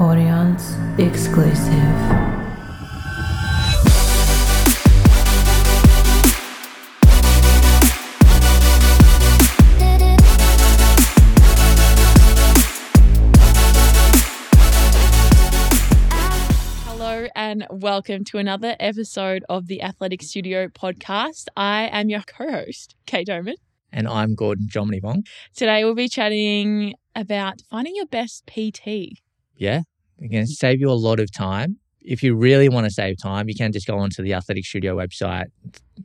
Audience exclusive. Hello and welcome to another episode of the Athletic Studio podcast. I am your co-host, Kate Doman. And I'm Gordon Jomini Vong. Today we'll be chatting about finding your best PT. Yeah, again, save you a lot of time. If you really want to save time, you can just go onto the Athletic Studio website,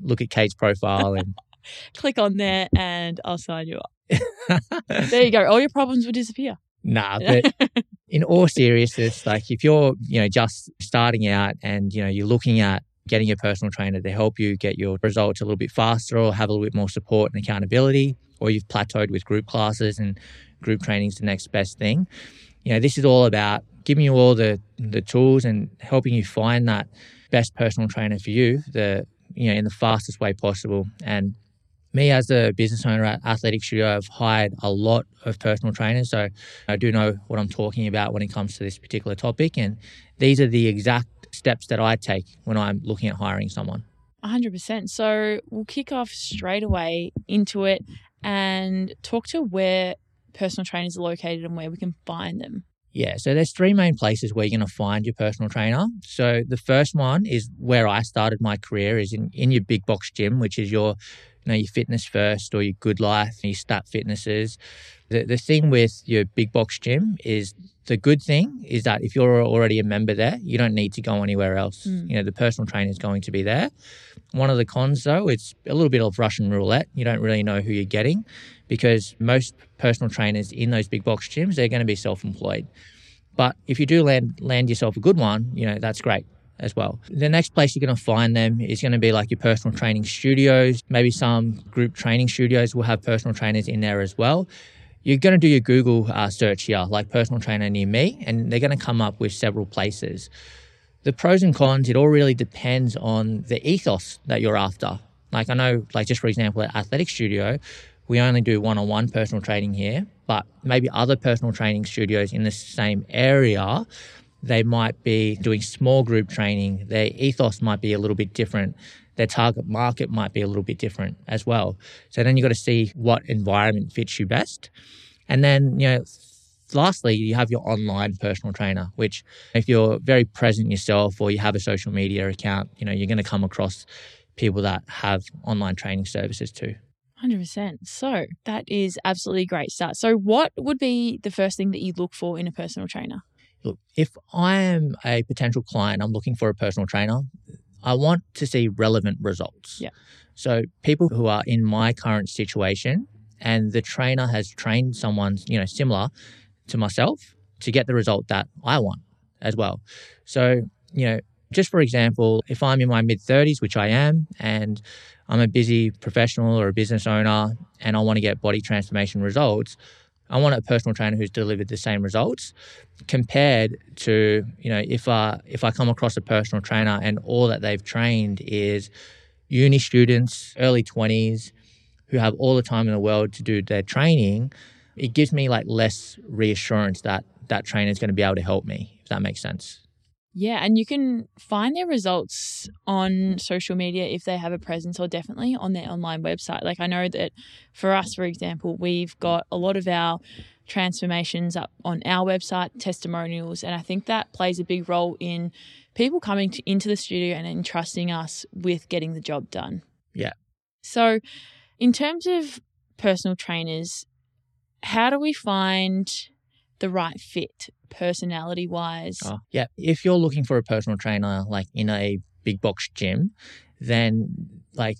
look at Kate's profile, and Click on there and I'll sign you up. There you go. All your problems will disappear. nah. But in all seriousness, like if you're you know just starting out and you know you're looking at getting a personal trainer to help you get your results a little bit faster or have a little bit more support and accountability, or you've plateaued with group classes and group training is the next best thing. You know, this is all about giving you all the the tools and helping you find that best personal trainer for you, the you know, in the fastest way possible. And me as a business owner at Athletic Studio, I've hired a lot of personal trainers. So I do know what I'm talking about when it comes to this particular topic. And these are the exact steps that I take when I'm looking at hiring someone. 100%. So we'll kick off straight away into it and talk to where personal trainers are located and where we can find them. Yeah, so there's three main places where you're going to find your personal trainer. So the first one is where I started my career is in, in your big box gym, which is your you know your Fitness First or your Goodlife, your start fitnesses. The the thing with your big box gym is the good thing is that if you're already a member there, you don't need to go anywhere else. Mm. You know, the personal trainer is going to be there. One of the cons though, it's a little bit of Russian roulette. You don't really know who you're getting because most personal trainers in those big box gyms, they're going to be self-employed. But if you do land land yourself a good one, you know, that's great as well. The next place you're going to find them is going to be like your personal training studios. Maybe some group training studios will have personal trainers in there as well. You're going to do your Google uh, search here, like personal trainer near me, and they're going to come up with several places. The pros and cons, it all really depends on the ethos that you're after. Like I know, like just for example, at Athletic Studio, we only do one-on-one personal training here, but maybe other personal training studios in the same area they might be doing small group training. Their ethos might be a little bit different. Their target market might be a little bit different as well. So then you've got to see what environment fits you best. And then, you know, lastly, you have your online personal trainer, which if you're very present yourself or you have a social media account, you know, you're going to come across people that have online training services too. 100%. So that is absolutely great start. So, what would be the first thing that you look for in a personal trainer? Look, if I am a potential client, I'm looking for a personal trainer, I want to see relevant results. Yeah. So people who are in my current situation and the trainer has trained someone, you know, similar to myself to get the result that I want as well. So, you know, just for example, if I'm in my mid 30s, which I am, and I'm a busy professional or a business owner and I want to get body transformation results, I want a personal trainer who's delivered the same results compared to, you know, if I if I come across a personal trainer and all that they've trained is uni students, early 20s who have all the time in the world to do their training, it gives me like less reassurance that that trainer is going to be able to help me, if that makes sense. Yeah, and you can find their results on social media if they have a presence or definitely on their online website. Like I know that for us, for example, we've got a lot of our transformations up on our website, testimonials, and I think that plays a big role in people coming to, into the studio and entrusting us with getting the job done. Yeah. So, in terms of personal trainers, how do we find the right fit personality wise? Oh, yeah. If you're looking for a personal trainer like in a big box gym, then like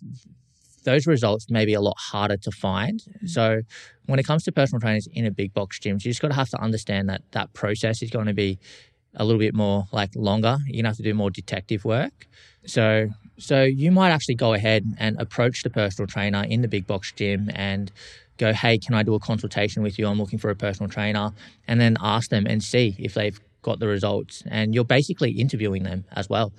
those results may be a lot harder to find. Mm-hmm. So when it comes to personal trainers in a big box gym, you just got to have to understand that that process is going to be a little bit more like longer. You're gonna have to do more detective work. So so you might actually go ahead and approach the personal trainer in the big box gym and go, hey, can I do a consultation with you? I'm looking for a personal trainer, and then ask them and see if they've got the results. And you're basically interviewing them as well.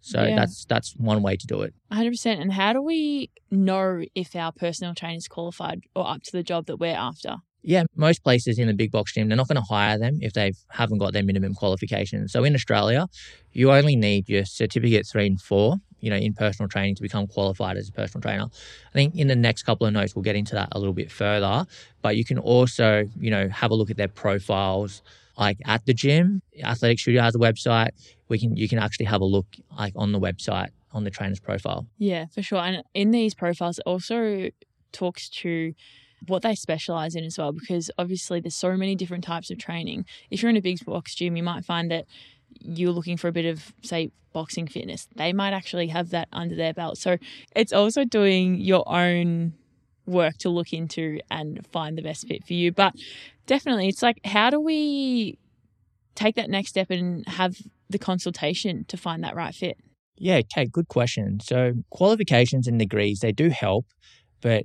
So Yeah. that's that's one way to do it. 100%. And how do we know if our personal trainer is qualified or up to the job that we're after? Yeah, most places in the big box gym, they're not going to hire them if they haven't got their minimum qualifications. So in Australia, you only need your certificate three and four, you know, in personal training to become qualified as a personal trainer. I think in the next couple of notes, we'll get into that a little bit further. But you can also, you know, have a look at their profiles like at the gym. Athletic Studio has a website. We can you can actually have a look like on the website on the trainer's profile. Yeah, for sure. And in these profiles, it also talks to what they specialize in as well, because obviously there's so many different types of training. If you're in a big box gym, you might find that you're looking for a bit of, say, boxing fitness. They might actually have that under their belt. So it's also doing your own work to look into and find the best fit for you. But definitely, it's like, how do we take that next step and have the consultation to find that right fit? Yeah, Kate, good question. So qualifications and degrees, they do help, but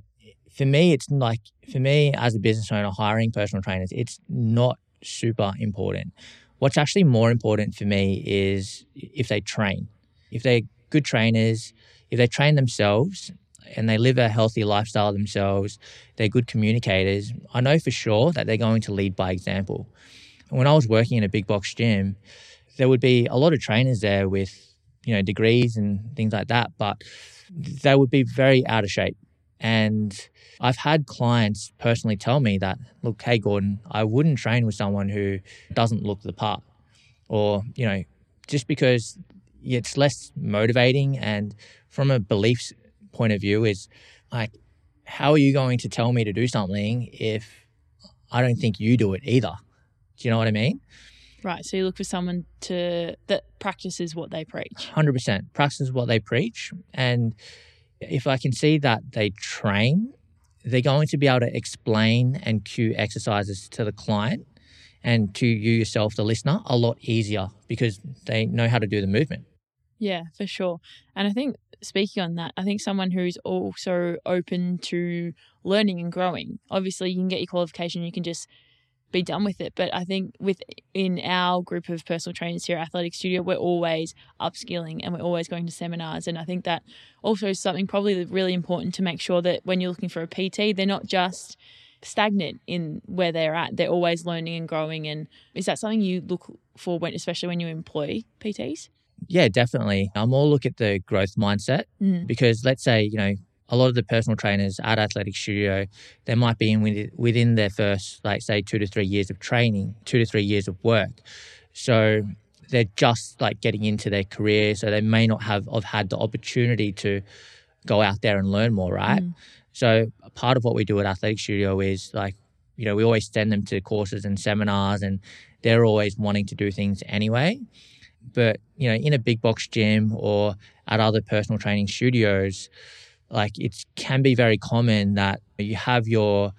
for me, it's like for me as a business owner hiring personal trainers, it's not super important. What's actually more important for me is if they train. If they're good trainers, if they train themselves and they live a healthy lifestyle themselves, they're good communicators, I know for sure that they're going to lead by example. When I was working in a big box gym, there would be a lot of trainers there with, you know, degrees and things like that, but they would be very out of shape. And I've had clients personally tell me that, look, hey, Gordon, I wouldn't train with someone who doesn't look the part. Or, you know, just because it's less motivating and from a beliefs point of view is like, how are you going to tell me to do something if I don't think you do it either? Do you know what I mean? Right. So you look for someone to that practices what they preach. Hundred percent practices what they preach, and if I can see that they train, they're going to be able to explain and cue exercises to the client and to you yourself, the listener, a lot easier because they know how to do the movement. Yeah, for sure. And I think speaking on that, I think someone who's also open to learning and growing. Obviously, you can get your qualification, you can just be done with it. But I think within our group of personal trainers here at Athletic Studio, we're always upskilling and we're always going to seminars. And I think that also is something probably really important to make sure that when you're looking for a PT, they're not just stagnant in where they're at. They're always learning and growing. And is that something you look for when, especially when you employ PTs? Yeah, definitely. I'm more look at the growth mindset Mm. because let's say, you know, a lot of the personal trainers at Athletic Studio, they might be in with- within their first, like, say, two to three years of training, two to three years of work. So they're just like getting into their career. So they may not have, have had the opportunity to go out there and learn more, right? Mm. So part of what we do at Athletic Studio is like, you know, we always send them to courses and seminars, and they're always wanting to do things anyway. But you know, in a big box gym or at other personal training studios, like it can be very common that you have your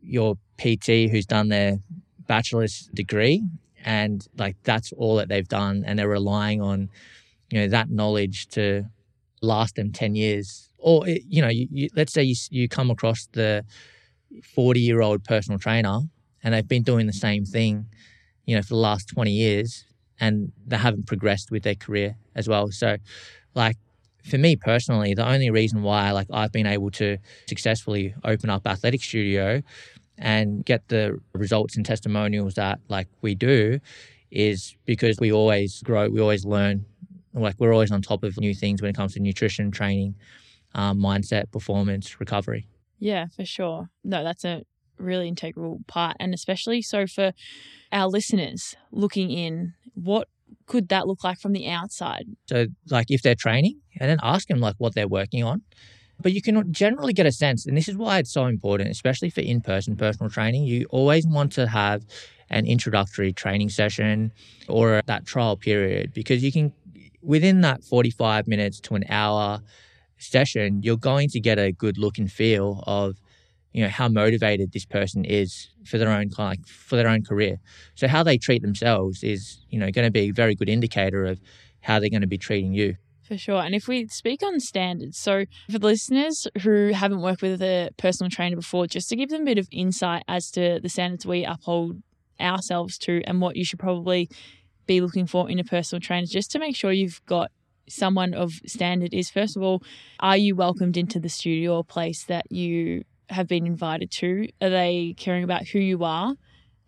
your PT who's done their bachelor's degree, and like that's all that they've done, and they're relying on you know that knowledge to last them 10 years. Or you know you, you, let's say you, you come across the 40 year old personal trainer and they've been doing the same thing you know for the last 20 years and they haven't progressed with their career as well. So like for me personally the only reason why like i've been able to successfully open up athletic studio and get the results and testimonials that like we do is because we always grow we always learn like we're always on top of new things when it comes to nutrition training um, mindset performance recovery Yeah, for sure. No, that's a really integral part. And especially so for our listeners looking in, what could that look like from the outside? so like if they're training and then ask them like what they're working on but you can generally get a sense and this is why it's so important especially for in-person personal training you always want to have an introductory training session or that trial period because you can within that 45 minutes to an hour session you're going to get a good look and feel of you know how motivated this person is for their own like for their own career so how they treat themselves is you know going to be a very good indicator of how they're going to be treating you For sure. And if we speak on standards, so for the listeners who haven't worked with a personal trainer before, just to give them a bit of insight as to the standards we uphold ourselves to and what you should probably be looking for in a personal trainer, just to make sure you've got someone of standard is first of all, are you welcomed into the studio or place that you have been invited to? Are they caring about who you are,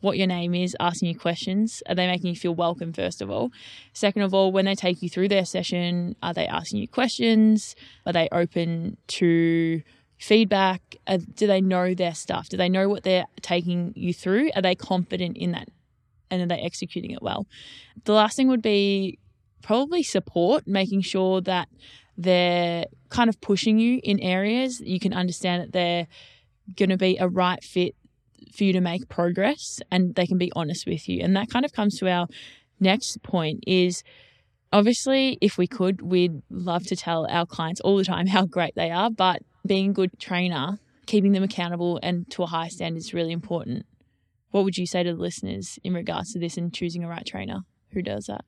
what your name is, asking you questions? Are they making you feel welcome, first of all? Second of all, when they take you through their session, are they asking you questions? Are they open to feedback? Do they know their stuff? Do they know what they're taking you through? Are they confident in that? And are they executing it well? The last thing would be probably support, making sure that they're kind of pushing you in areas you can understand that they're going to be a right fit for you to make progress and they can be honest with you. And that kind of comes to our next point is obviously if we could we'd love to tell our clients all the time how great they are, but being a good trainer, keeping them accountable and to a high standard is really important. What would you say to the listeners in regards to this and choosing a right trainer who does that?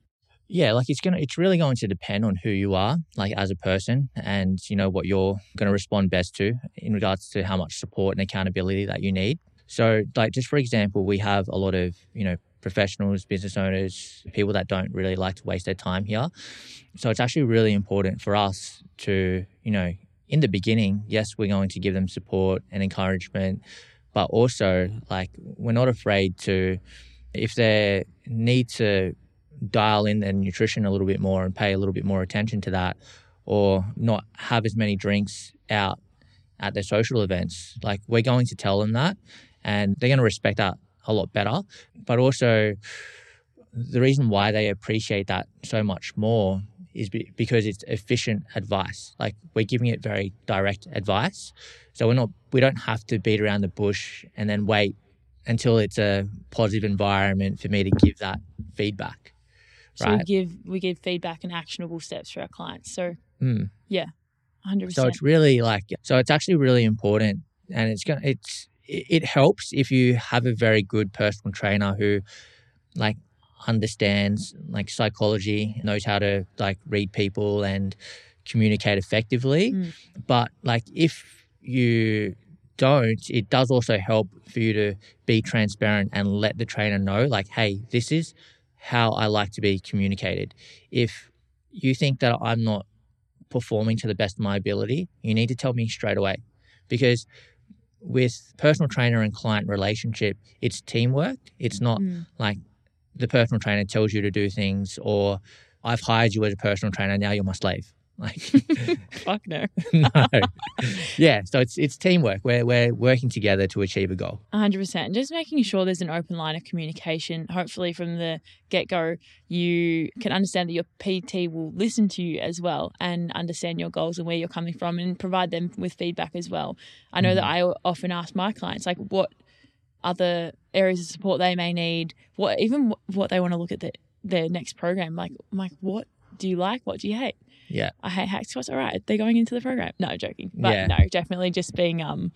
Yeah, like it's gonna it's really going to depend on who you are, like as a person, and you know what you're gonna respond best to in regards to how much support and accountability that you need. So, like just for example, we have a lot of you know professionals, business owners, people that don't really like to waste their time here. So it's actually really important for us to you know in the beginning, yes, we're going to give them support and encouragement, but also like we're not afraid to if they need to dial in their nutrition a little bit more and pay a little bit more attention to that or not have as many drinks out at their social events. Like we're going to tell them that and they're going to respect that a lot better. But also, the reason why they appreciate that so much more is because it's efficient advice. Like we're giving it very direct advice. So we're not, we don't have to beat around the bush and then wait until it's a positive environment for me to give that feedback. So right. we give we give feedback and actionable steps for our clients. So mm. yeah, hundred So it's really like so it's actually really important, and it's gonna it's it helps if you have a very good personal trainer who like understands like psychology, knows how to like read people and communicate effectively. Mm. But like if you don't, it does also help for you to be transparent and let the trainer know, like, hey, this is how I like to be communicated. If you think that I'm not performing to the best of my ability, you need to tell me straight away. Because with personal trainer and client relationship, it's teamwork. It's not mm. like the personal trainer tells you to do things or I've hired you as a personal trainer, now you're my slave. Like, fuck no. no. Yeah. So it's it's teamwork. We're we're working together to achieve a goal. hundred percent. Just making sure there's an open line of communication. Hopefully from the get go you can understand that your PT will listen to you as well and understand your goals and where you're coming from and provide them with feedback as well. I know mm that I often ask my clients like what other areas of support they may need, what even what they want to look at the, their next program. Like, I'm like, what do you like? What do you hate? Yeah. I hate hacks. squats. All right, they're going into the program. No, joking. But Yeah. no, definitely just being um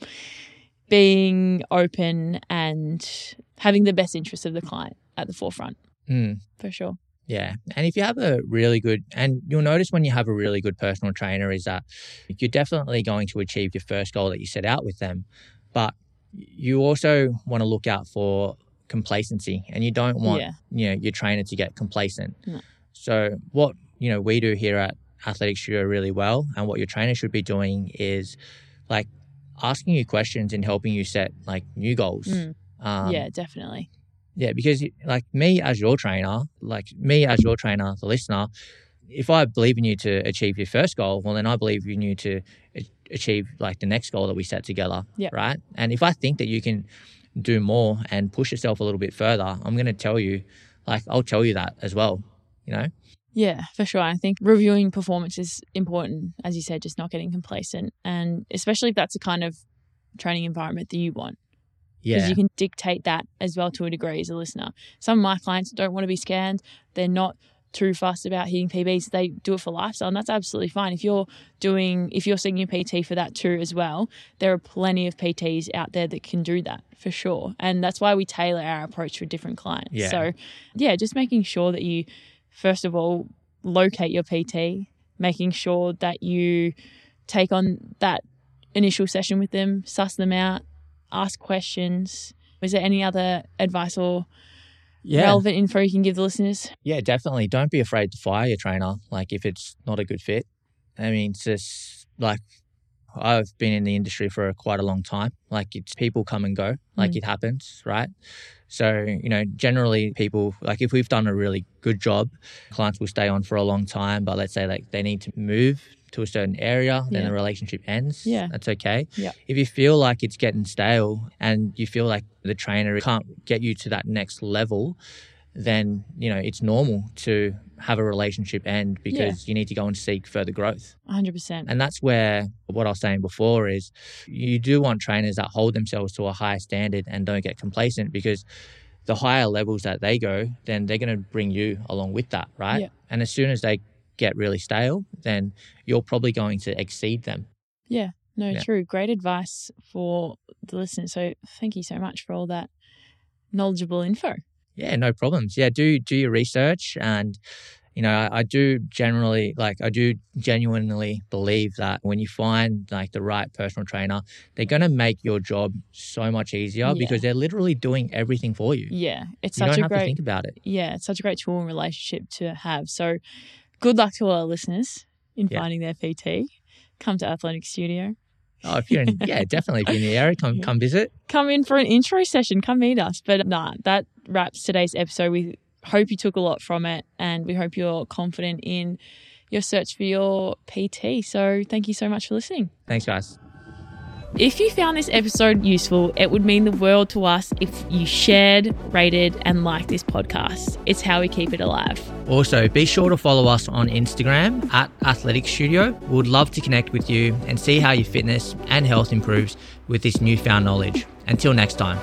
being open and having the best interest of the client at the forefront Mm. for sure. Yeah. And if you have a really good, and you'll notice when you have a really good personal trainer, is that you're definitely going to achieve your first goal that you set out with them. But you also want to look out for complacency and you don't want Yeah. you know your trainer to get complacent. No. So what you know we do here at Athletic Studio really well and what your trainer should be doing is like asking you questions and helping you set like new goals. Mm. Um, yeah, definitely. yeah, because like me as your trainer, like me as your trainer, the listener, if I believe in you to achieve your first goal, well, then I believe in you to achieve like the next goal that we set together. Yeah. Right. And if I think that you can do more and push yourself a little bit further, I'm going to tell you, like, I'll tell you that as well, you know? Yeah, for sure. I think reviewing performance is important, as you said, just not getting complacent, and especially if that's the kind of training environment that you want. Yeah. Because you can dictate that as well to a degree as a listener. Some of my clients don't want to be scanned. They're not too fussed about hitting PBs. They do it for lifestyle, and that's absolutely fine. If you're doing, if you're seeing your PT for that too as well, there are plenty of PTs out there that can do that for sure. And that's why we tailor our approach for different clients. Yeah. So, yeah, just making sure that you, first of all, locate your PT, making sure that you take on that initial session with them, suss them out, ask questions. Was there any other advice or yeah. relevant info you can give the listeners? Yeah, definitely. Don't be afraid to fire your trainer. Like if it's not a good fit. I mean, it's just like I've been in the industry for quite a long time. Like it's people come and go, like Mm. it happens, right? So, you know, generally people, like if we've done a really good job, clients will stay on for a long time. But let's say like they need to move to a certain area, then Yeah. the relationship ends. Yeah. That's okay. Yeah. If you feel like it's getting stale and you feel like the trainer can't get you to that next level, then, you know, it's normal to have a relationship end because you need to go and seek further growth. 100%. And that's where what I was saying before is you do want trainers that hold themselves to a higher standard and don't get complacent because the higher levels that they go, then they're going to bring you along with that, right? Yeah. And as soon as they get really stale, then you're probably going to exceed them. Yeah. No, Yeah. true. Great advice for the listeners. So thank you so much for all that knowledgeable info. Yeah, no problems. Yeah, do do your research and you know, I, I do generally like I do genuinely believe that when you find like the right personal trainer, they're gonna make your job so much easier Yeah. because they're literally doing everything for you. Yeah, it's you such don't a have to great think about it. yeah, it's such a great tool and relationship to have. So good luck to all our listeners in Yeah. finding their PT. Come to Athletic Studio. Oh, if you're in, yeah, definitely if you're in the area, come come visit. Come in for an intro session. Come meet us. But nah, that wraps today's episode. We hope you took a lot from it and we hope you're confident in your search for your PT. So thank you so much for listening. Thanks, guys. If you found this episode useful, it would mean the world to us if you shared, rated, and liked this podcast. It's how we keep it alive. Also, be sure to follow us on Instagram at Athletic Studio. We would love to connect with you and see how your fitness and health improves with this newfound knowledge. Until next time.